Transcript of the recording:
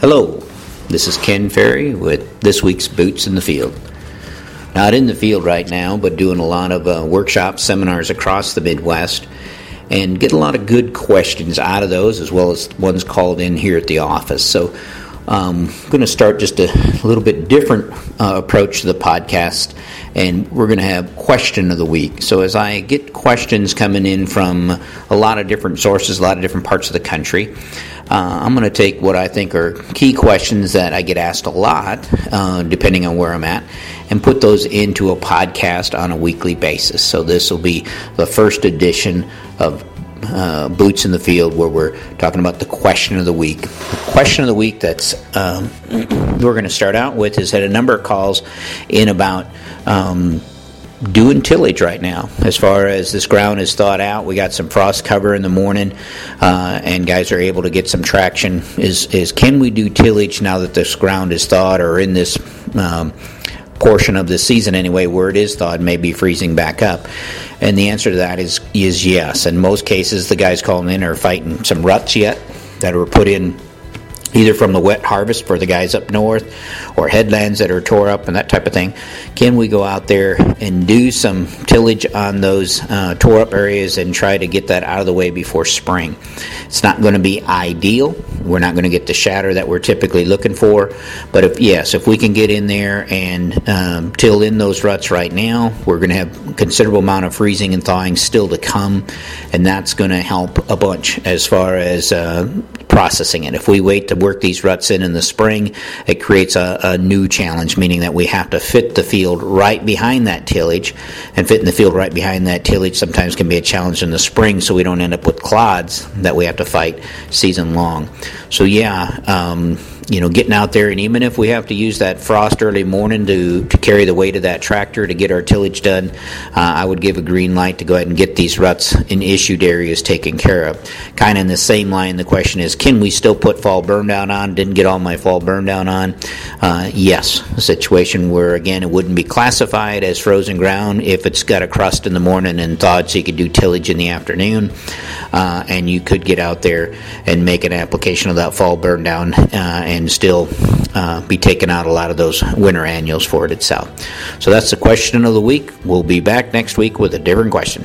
Hello, this is Ken Ferrie with this week's Boots in the Field. Not in the field right now, but doing a lot of uh, workshops, seminars across the Midwest, and get a lot of good questions out of those, as well as ones called in here at the office. So, um, I'm going to start just a little bit different uh, approach to the podcast, and we're going to have question of the week. So, as I get questions coming in from a lot of different sources, a lot of different parts of the country, uh, I'm going to take what I think are key questions that I get asked a lot, uh, depending on where I'm at, and put those into a podcast on a weekly basis. So this will be the first edition of uh, Boots in the Field, where we're talking about the question of the week. The question of the week that's um, we're going to start out with is had a number of calls in about. Um, doing tillage right now. As far as this ground is thawed out, we got some frost cover in the morning, uh, and guys are able to get some traction. Is is can we do tillage now that this ground is thawed, or in this um, portion of the season anyway, where it is thawed, may be freezing back up? And the answer to that is is yes. In most cases, the guys calling in are fighting some ruts yet that were put in either from the wet harvest for the guys up north or headlands that are tore up and that type of thing. Can we go out there and do some tillage on those uh, tore up areas and try to get that out of the way before spring? It's not going to be ideal. We're not going to get the shatter that we're typically looking for, but if yes, if we can get in there and um, till in those ruts right now, we're going to have considerable amount of freezing and thawing still to come, and that's going to help a bunch as far as uh, processing it. If we wait to work these ruts in in the spring, it creates a, a, new challenge, meaning that we have to fit the field right behind that tillage, and fitting the field right behind that tillage sometimes can be a challenge in the spring, so we don't end up with clods that we have to fight season long. So yeah. Um, you know, getting out there, and even if we have to use that frost early morning to, to carry the weight of that tractor to get our tillage done, uh, I would give a green light to go ahead and get these ruts in issued areas taken care of. Kind of in the same line, the question is, can we still put fall burn down on? Didn't get all my fall burn down on. Uh, yes, a situation where again it wouldn't be classified as frozen ground if it's got a crust in the morning and thawed, so you could do tillage in the afternoon, uh, and you could get out there and make an application of that fall burn down uh, and and still uh, be taking out a lot of those winter annuals for it itself. So that's the question of the week. We'll be back next week with a different question.